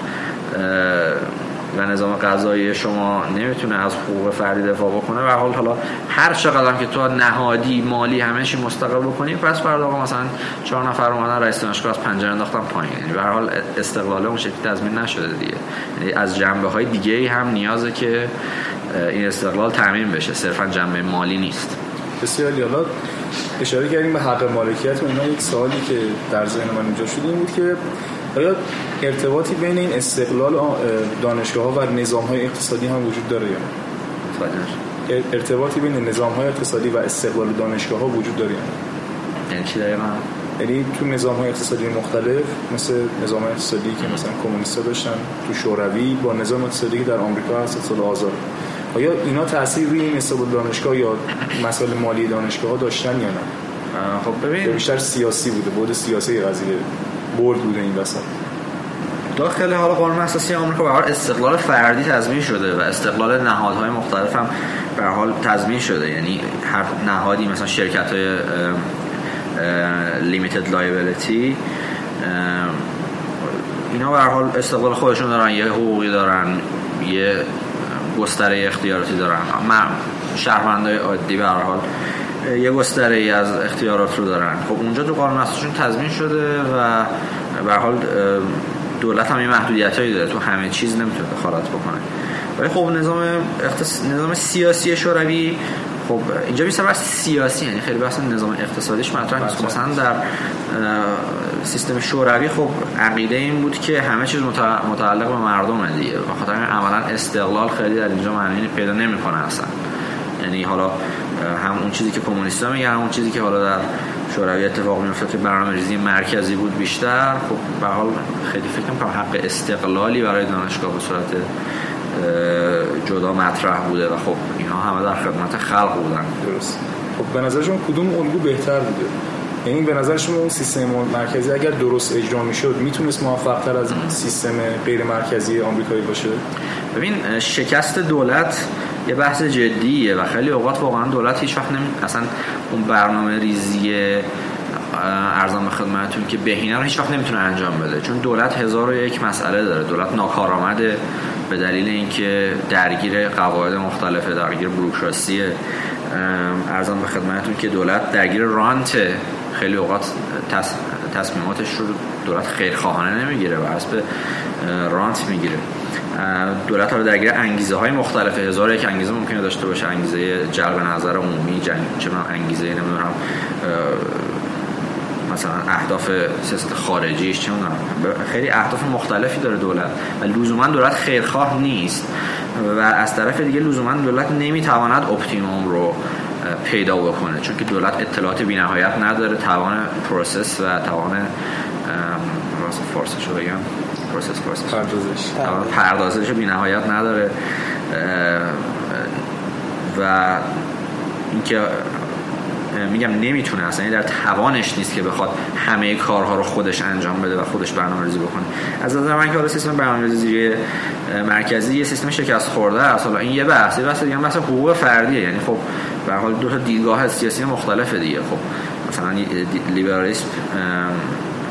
و نظام قضایی شما نمی‌تونه از حقوق فردی دفاع بکنه و حال حالا هر چقدر که تو نهادی مالی همه چی مستقل بکنی پس فردا آقا مثلا چهار نفر اومدن رئیس دانشگاه از پنجره انداختن پایین. یعنی به حال استقلال اون شکلی تضمین نشده دیگه. یعنی از جنبه های دیگه هم نیازه که این استقلال تامین بشه. صرفا جنبه مالی نیست. بسیار حالا اشاره کردیم به حق مالکیت و اینا. یک سوالی که در ذهن من اینجا شده این بود که آیا ارتباطی بین این استقلال دانشگاه ها و نظام های اقتصادی هم وجود داره یا نه؟ ارتباطی بین نظام های اقتصادی و استقلال دانشگاه ها وجود داره یعنی چی داره یعنی تو نظام های اقتصادی مختلف مثل نظام اقتصادی که مثلا کمونیست داشتن تو شوروی با نظام اقتصادی که در آمریکا هست سال آزاد. آیا اینا تاثیر روی این استقلال دانشگاه یا مسائل مالی دانشگاه ها داشتن یا نه؟ خب ببین. بیشتر سیاسی بوده بود سیاسی قضیه برد بوده این وسط. داخل حال قانون اساسی آمریکا به استقلال فردی تضمین شده و استقلال نهادهای مختلف هم به حال تضمین شده. یعنی هر نهادی مثلا شرکت های لیمیتد لایبیلیتی اینا به حال استقلال خودشون دارن یه حقوقی دارن یه گستره اختیاراتی دارن شهروندای عادی به حال یه گستره ای از اختیارات رو دارن. خب اونجا تو قانون اساسیشون تضمین شده و به حال دولت هم یه محدودیتایی داره. تو همه چیز نمی‌تونه دخالت بکنه. ولی خب نظام اختص... نظام سیاسی شوروی خب اینجا بیشتر بحث سیاسی یعنی خیلی بحث نظام اقتصادیش مطرح نیست. مثلا در سیستم شوروی خب عقیده این بود که همه چیز متعلق به مردم دیگه. و خاطر عملا استقلال خیلی در اینجا معنی پیدا نمی‌کنه اصلا. یعنی حالا هم اون چیزی که کمونیست‌ها میگن اون چیزی که حالا در شوروی اتفاق میفته که برنامه ریزی مرکزی بود بیشتر. خب به حال خیلی فکر کنم حق استقلالی برای دانشگاه به صورت جدا مطرح بوده و خب اینا همه در خدمت خلق بودن. درست. خب به نظر شما کدوم الگو بهتر بوده؟ یعنی به نظر شما اون سیستم مرکزی اگر درست اجرا می‌شد می‌تونست موفق تر از سیستم غیر مرکزی آمریکایی باشه؟ ببین شکست دولت یه بحث جدیه و خیلی اوقات واقعا دولت هیچ وقت نمی... اصلا اون برنامه ریزی ارزان به خدمتتون که بهینه رو هیچ وقت نمی‌تونه انجام بده. چون دولت هزار و یک مسئله داره. دولت ناکارآمده. به دلیل اینکه درگیر قواعد مختلفه درگیر بروکراسی ارزان به خدمتتون که دولت درگیر رانت خیلی اوقات تصمیماتش رو دولت خیرخواهانه نمی‌گیره و به رانت می‌گیره. دولت رو درگیر انگیزه های مختلف هزار یک انگیزه ممکنه داشته باشه. انگیزه جلب نظر عمومی جنگ چه انگیزه نمی‌دونم مثلا اهداف خارجیش چه خیلی اهداف مختلفی داره دولت و لزوما دولت خیرخواه نیست و از طرف دیگه لزوما دولت نمی‌تواند optimum رو پیدا بکنه چون که دولت اطلاعات بینهایت نداره توان process و توان راست فارسش رو بگم process process. پردازش. پردازش بینهایت نداره و اینکه میگم نمی‌تونه اصلا یعنی در توانش نیست که بخواد همه کارها رو خودش انجام بده و خودش برنامه‌ریزی بکنه. از نظر من که حالا سیستم برنامه‌ریزی مرکزی یه سیستم شکست خورده است. حالا این یه بحث بحث دیگه بحث حقوق فردیه. یعنی خب به حال دو تا دیدگاه سیاسی مختلفه دیگه. خب مثلا لیبرالیسم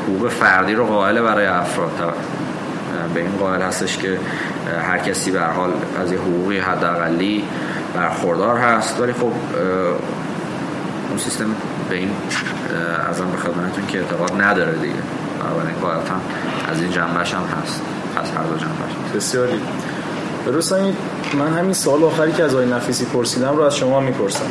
حقوق فردی رو قائل برای افراد. به این قائل هستش که هر کسی به حال از یه حقوقی حداقلی برخوردار هست. ولی خب اون سیستم به این از آن به خدمتتون که اعتقاد نداره دیگه. بنابراین قاعدتا از این جنبش هم هست. از هر دو جنبش. بسیاری. درست من همین سال آخری که از آقای نفیسی پرسیدم رو از شما می‌پرسم.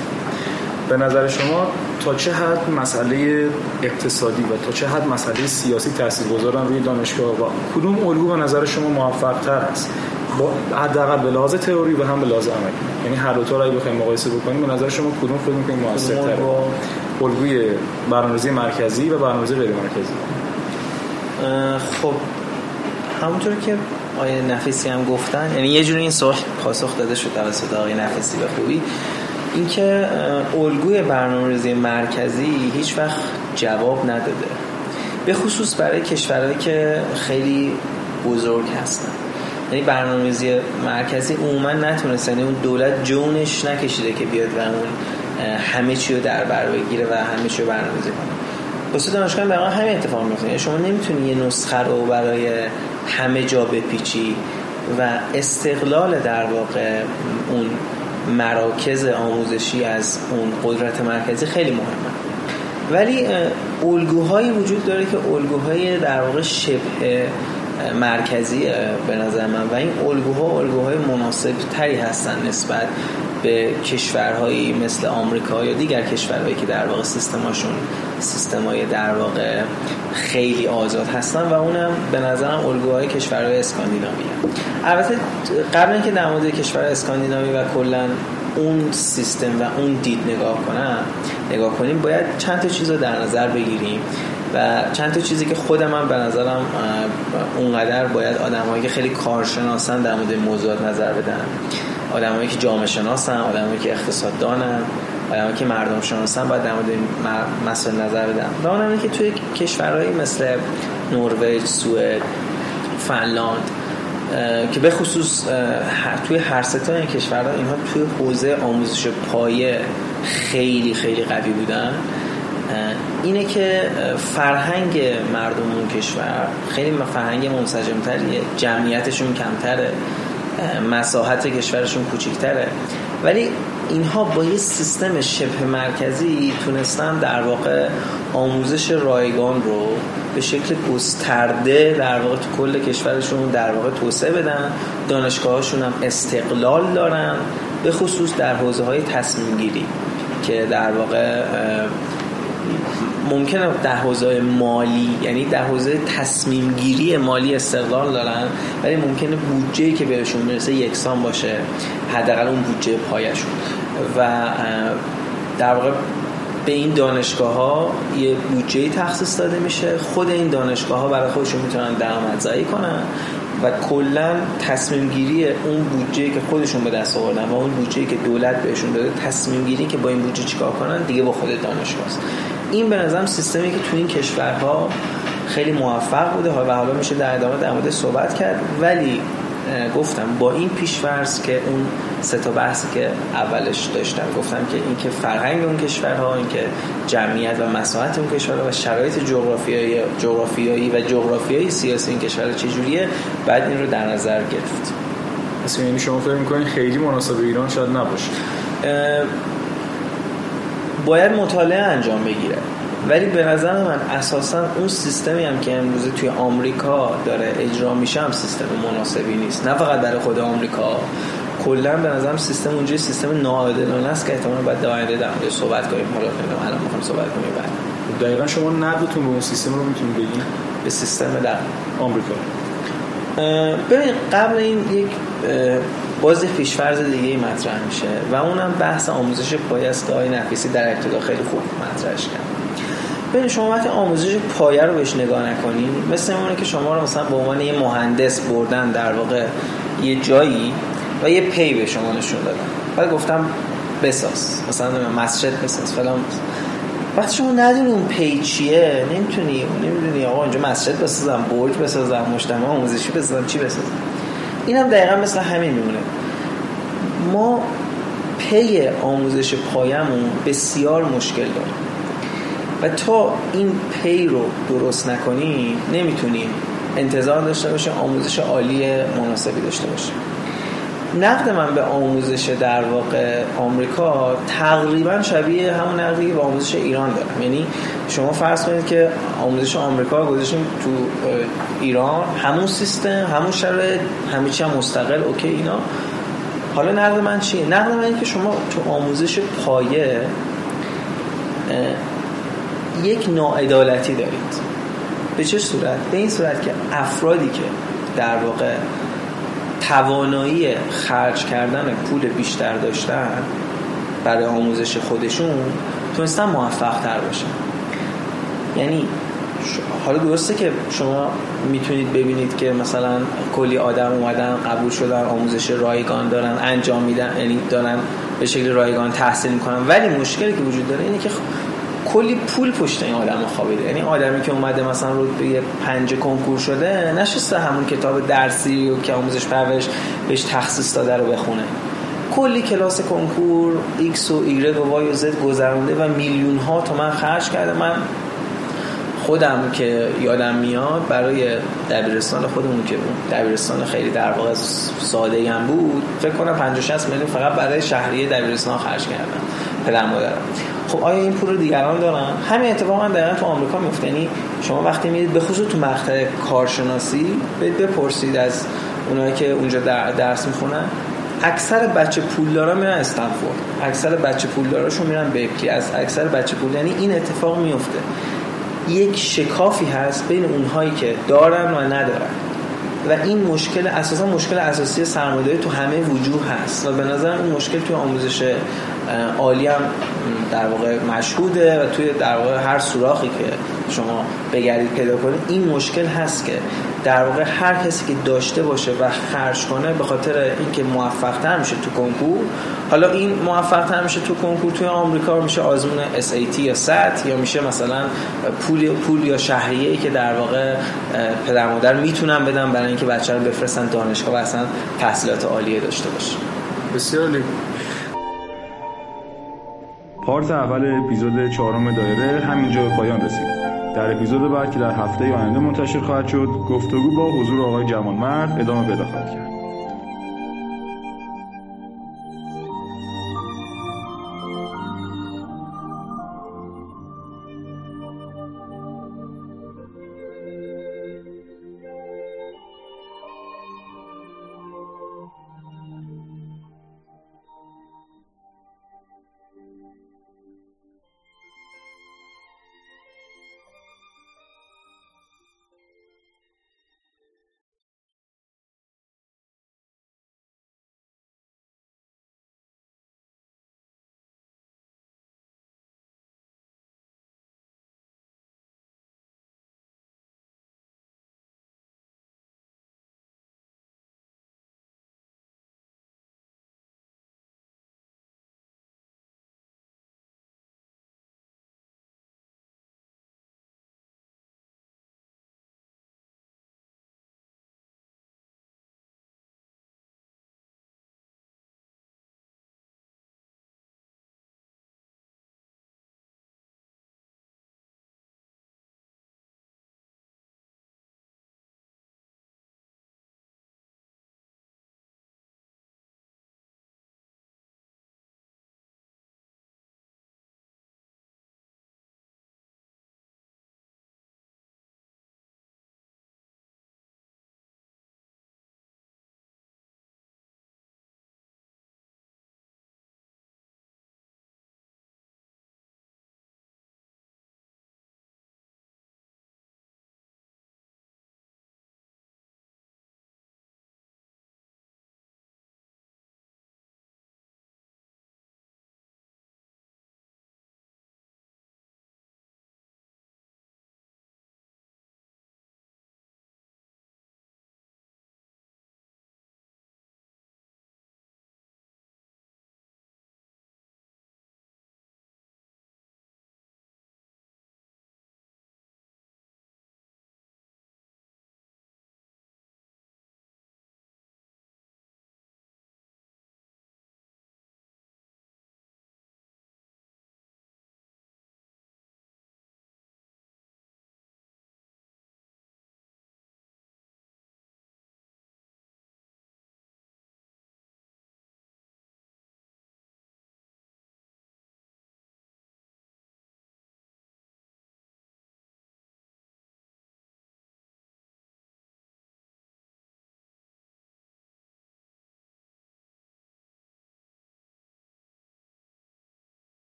به نظر شما تا چه حد مسئله اقتصادی و تا چه حد مسئله سیاسی تاثیر گذارن روی دانشگاه و کدوم الگو به نظر شما موفق تر است؟ حداقل به لحاظ تئوری و هم به لحاظ عملی. یعنی هر دو تا رو بخوایم مقایسه بکنیم به نظر شما کدوم فکر می‌کنید موثرتره؟ الگوی برنامه‌ریزی مرکزی و برنامه‌ریزی غیر مرکزی. خب همونطور که آقای نفیسی هم گفتن یعنی یه جوری این سوال پاسخ داده شد توسط آقای نفیسی به خوبی اینکه الگوی برنامه‌ریزی مرکزی هیچ وقت جواب نداده. به خصوص برای کشورهایی که خیلی بزرگ هستن. یعنی برنامه‌ریزی مرکزی عموما نتونست یعنی اون دولت جونش نکشیده که بیاد و اون همه چی رو در بر بگیره و همه چی رو برنامه‌ریزی کنه. واسه دانشگاه به همین اتفاق میفته یعنی شما نمی‌تونی یه نسخه رو برای همه جا بپیچی و استقلال در واقع اون مراکز آموزشی از اون قدرت مرکزی خیلی مهمه. ولی الگوهایی وجود داره که الگوهای در واقع شبه مرکزی به نظر من. و این الگوها الگوهای مناسب تری هستن نسبت به کشورهایی مثل آمریکا یا دیگر کشورهایی که در واقع سیستماشون سیستمای در واقع خیلی آزاد هستن. و اونم به نظرم الگوهای کشورهای اسکاندیناوی البته قبل اینکه در مورد کشور اسکاندیناوی و کلا اون سیستم و اون دید نگاه کنم نگاه کنیم باید چند تا چیز رو در نظر بگیریم. و چند تا چیزی که خودم هم به نظرم اونقدر باید آدمایی که خیلی کارشناسن در مورد موضوعات نظر بدن. آدمایی که جامعه شناسن آدمایی که اقتصاد دانن آدمایی که مردم شناسن باید در مورد مسائل نظر بدن. و اونم که توی کشورهایی مثل نروژ، سوئد، فنلاند که به خصوص توی هر ستا این کشورها اینها توی حوزه آموزش پایه خیلی خیلی قوی بودن. اینه که فرهنگ مردم اون کشور خیلی فرهنگ منسجمتریه جمعیتشون کمتره مساحت کشورشون کوچیکتره ولی اینها با یه سیستم شبه مرکزی تونستن در واقع آموزش رایگان رو به شکل گسترده در واقع تو کل کشورشون در واقع توسعه بدن. دانشگاهاشون هم استقلال دارن به خصوص در حوزه های تصمیم گیری که در واقع ممکنه در حوزه مالی یعنی در حوزه تصمیم گیری مالی استقلال دارن ولی ممکنه بودجه که بهشون می‌رسه یکسان باشه حداقل اون بودجه پایشون. و در واقع به این دانشگاه ها یه بودجه تخصیص داده میشه. خود این دانشگاه ها برای خودشون می‌تونن درآمدزایی کنن. و کلا تصمیم گیری اون بودجه که خودشون به دست آوردن و اون بودجه که دولت بهشون داده تصمیم گیری که با این بودجه چیکار کنن دیگه با خود دانشگاه است. این به نظرم سیستمی که تو این کشورها خیلی موفق بوده و حالا میشه در ادامه در مورد صحبت کرد ولی گفتم با این پیشورز که اون سه تا بحثی که اولش داشتم گفتم که این که فرهنگ اون کشورها این که جمعیت و مساحت اون کشورها و شرایط جغرافیایی جغرافیایی و جغرافیایی سیاسی این کشورها چجوریه بعد این رو در نظر گرفت. اصلا یعنی شما فکر می‌کنید خیلی مناسب ایران شاید نباشه. باید مطالعه انجام بگیره. ولی به نظر من اساسا اون سیستمی هم که امروز توی آمریکا داره اجرا میشه هم سیستم مناسبی نیست. نه فقط برای خود آمریکا. کلا به نظرم سیستم اونجا سیستم ناعادلانه است که احتمالاً بعد در آینده در صحبت کنیم. حالا نمی‌دونم الان می‌خوام صحبت کنیم بعد. دقیقا شما نقدتون به اون سیستم رو می‌تونید بگین؟ به سیستم در آمریکا. ببین قبل این یک باز پیشفرض دیگه ای مطرح میشه و اونم بحث آموزش که آقای نفیسی در ابتدا خیلی خوب مطرحش کرد. ببین شما وقتی آموزش پایه رو بهش نگاه نکنید مثل اونه که شما رو مثلا به عنوان یه مهندس بردن در واقع یه جایی و یه پی به شما نشون دادن. بعد گفتم بساز مثلا مسجد بساز فلان وقتی شما ندونی اون پی چیه نمی‌تونی نمی‌دونی آقا اینجا مسجد بسازم برج بسازم مجتمع آموزشی بسازم چی بسازم. اینم دقیقا مثل همین میمونه. ما پی آموزش پایمون بسیار مشکل داریم. و تا این پی رو درست نکنیم نمی‌تونیم انتظار داشته باشه آموزش عالی مناسبی داشته باشه نقد من به آموزش در واقع آمریکا تقریبا شبیه همون نقدی به آموزش ایران دارم. یعنی شما فرض کنید که آموزش آمریکا گذاشتیم تو ایران همون سیستم همون شرایط همه چی هم مستقل اوکی اینا. حالا نقد من چیه؟ نقد من اینه که شما تو آموزش پایه یک ناعدالتی دارید. به چه صورت؟ به این صورت که افرادی که در واقع توانایی خرج کردن پول بیشتر داشتن برای آموزش خودشون تونستن موفق تر باشن. یعنی حالا درسته که شما می‌تونید ببینید که مثلا کلی آدم اومدن قبول شدن آموزش رایگان دارن انجام میدن یعنی دارن به شکل رایگان تحصیل می‌کنن. ولی مشکلی که وجود داره اینه که کلی پول پشت این آدم خوابیده. یعنی آدمی که اومده مثلا رو به پنج کنکور شده نشسته همون کتاب درسی و که آموزش پرورش بهش تخصیص داده رو بخونه. کلی کلاس کنکور X و Y و Y و Z گذرونده و میلیون ها تومن خرج کرده. من خودم که یادم میاد برای دبیرستان خودمون که دبیرستان خیلی در واقع ساده هم بود فکر کنم 50 60 میلیون فقط برای شهریه دبیرستان خرج کردم پدر مادرم. خب آیا این پول رو دیگران دارن؟ همین اتفاق من دقیقا تو آمریکا میفته. یعنی شما وقتی میرید به خصوص تو مقطع کارشناسی بپرسید از اونایی که اونجا درس می‌خونن اکثر بچه پولدارا میرن استنفورد. اکثر بچه پولداراشون میرن بکلی از اکثر بچه پول یعنی این اتفاق میفته. یک شکافی هست بین اونهایی که دارن و ندارن. و این مشکل اساسا مشکل اساسی سرمایه‌داری تو همه وجوه هست. و به نظر این مشکل توی آموزش عالی هم در واقع مشهوده و توی در واقع هر سوراخی که شما بگردید پیدا کنید. این مشکل هست که در واقع هر کسی که داشته باشه و خرج کنه به خاطر اینکه موفق تر میشه تو کنکور حالا این موفق تر میشه تو کنکور توی آمریکا میشه آزمون SAT یا SAT یا میشه مثلا پول پول یا شهریه ای که در واقع پدر مادر می‌تونن بدن برای اینکه بچه رو بفرستن دانشگاه و اصلا تحصیلات عالیه داشته باشه. بسیار پارت اول اپیزود چهارم دایره همینجا به پایان رسید در اپیزود بعد که در هفته آینده منتشر خواهد شد گفتگو با حضور آقای جمال ادامه پیدا خواهد کرد.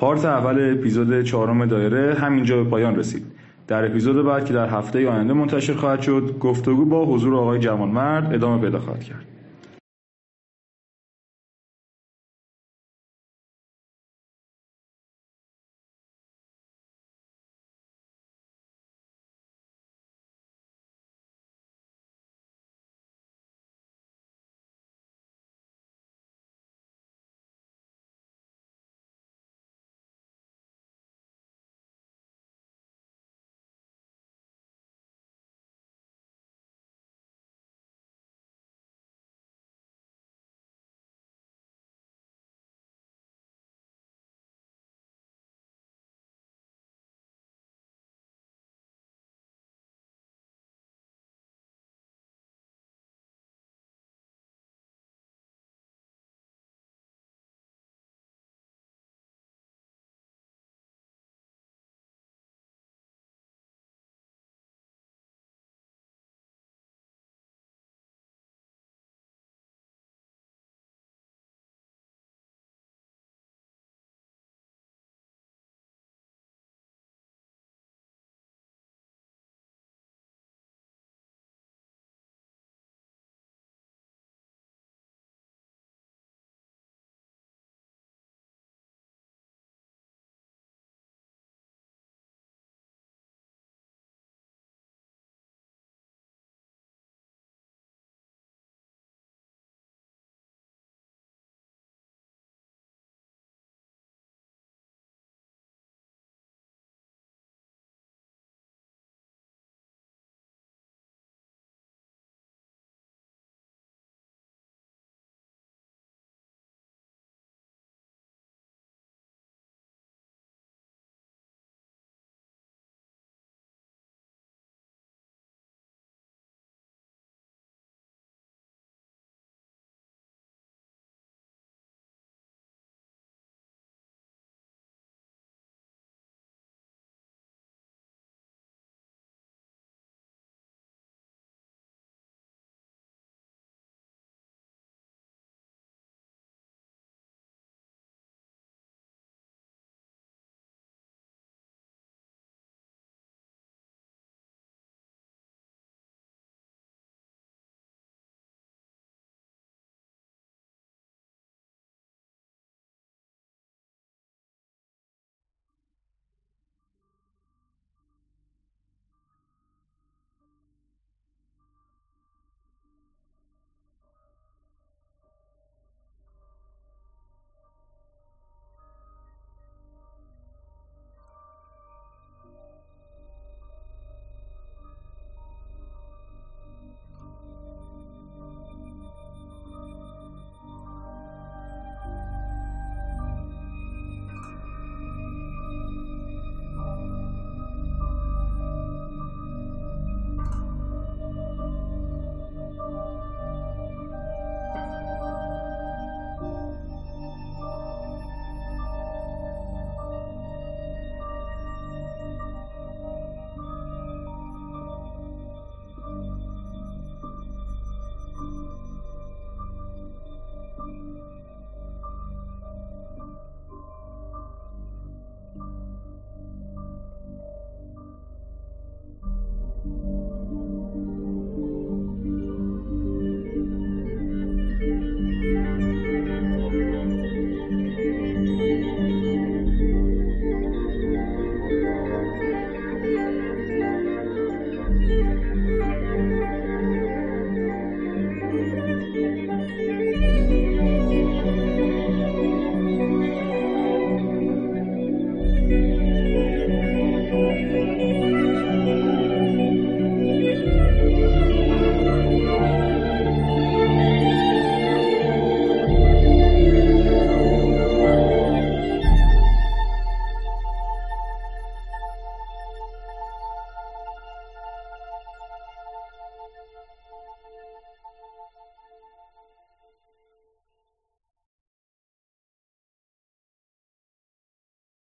پارت اول اپیزود چهارم دایره همینجا به پایان رسید. در اپیزود بعد که در هفته آینده منتشر خواهد شد گفتگو با حضور آقای جوانمرد ادامه پیدا خواهد کرد.